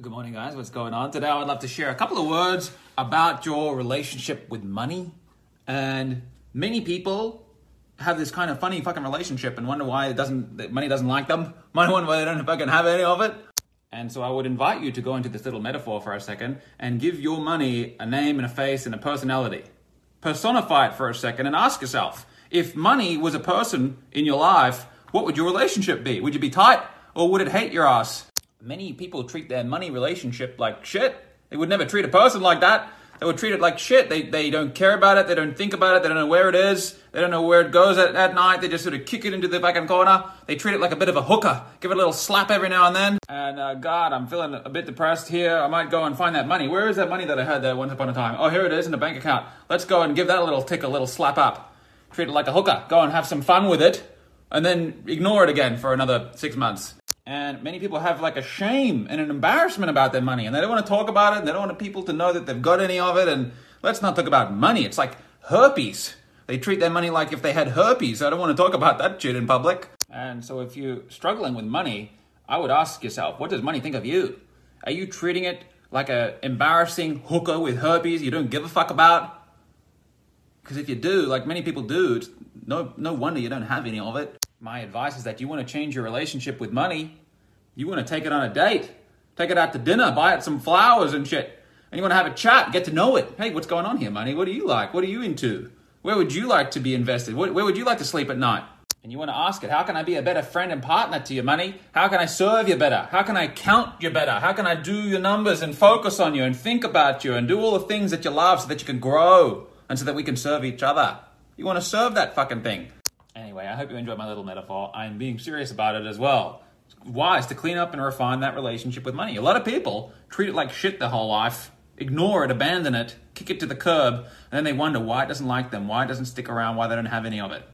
Good morning, guys. What's going on? Today, I would love to share a couple of words about your relationship with money. And many people have this kind of funny fucking relationship and wonder why it doesn't, money doesn't like them. Money Wonder why they don't fucking have any of it. And so, I would invite you to go into this little metaphor for a second and give your money a name and a face and a personality. Personify it for a second and ask yourself if money was a person in your life, what would your relationship be? Would you be tight or would it hate your ass? Many people treat their money relationship like shit. They would never treat a person like that. They would treat it like shit. They, they don't care about it. They don't think about it. They don't know where it is. They don't know where it goes at, at night. They just sort of kick it into the fucking corner. They treat it like a bit of a hooker. Give it a little slap every now and then. And uh, God, I'm feeling a bit depressed here. I might go and find that money. Where is that money that I had there once upon a time? Oh, here it is in the bank account. Let's go and give that a little tick, a little slap up. Treat it like a hooker. Go and have some fun with it. And then ignore it again for another six months. And many people have like a shame and an embarrassment about their money, and they don't want to talk about it. And they don't want people to know that they've got any of it. And let's not talk about money. It's like herpes. They treat their money like if they had herpes. I don't want to talk about that shit in public. And so, if you're struggling with money, I would ask yourself, what does money think of you? Are you treating it like a embarrassing hooker with herpes you don't give a fuck about? Because if you do, like many people do, no no wonder you don't have any of it. My advice is that you want to change your relationship with money. You want to take it on a date, take it out to dinner, buy it some flowers and shit. And you want to have a chat, get to know it. Hey, what's going on here, money? What do you like? What are you into? Where would you like to be invested? Where would you like to sleep at night? And you want to ask it, how can I be a better friend and partner to your money? How can I serve you better? How can I count you better? How can I do your numbers and focus on you and think about you and do all the things that you love so that you can grow and so that we can serve each other? You want to serve that fucking thing. Anyway, I hope you enjoyed my little metaphor. I'm being serious about it as well. Wise to clean up and refine that relationship with money. A lot of people treat it like shit their whole life, ignore it, abandon it, kick it to the curb, and then they wonder why it doesn't like them, why it doesn't stick around, why they don't have any of it.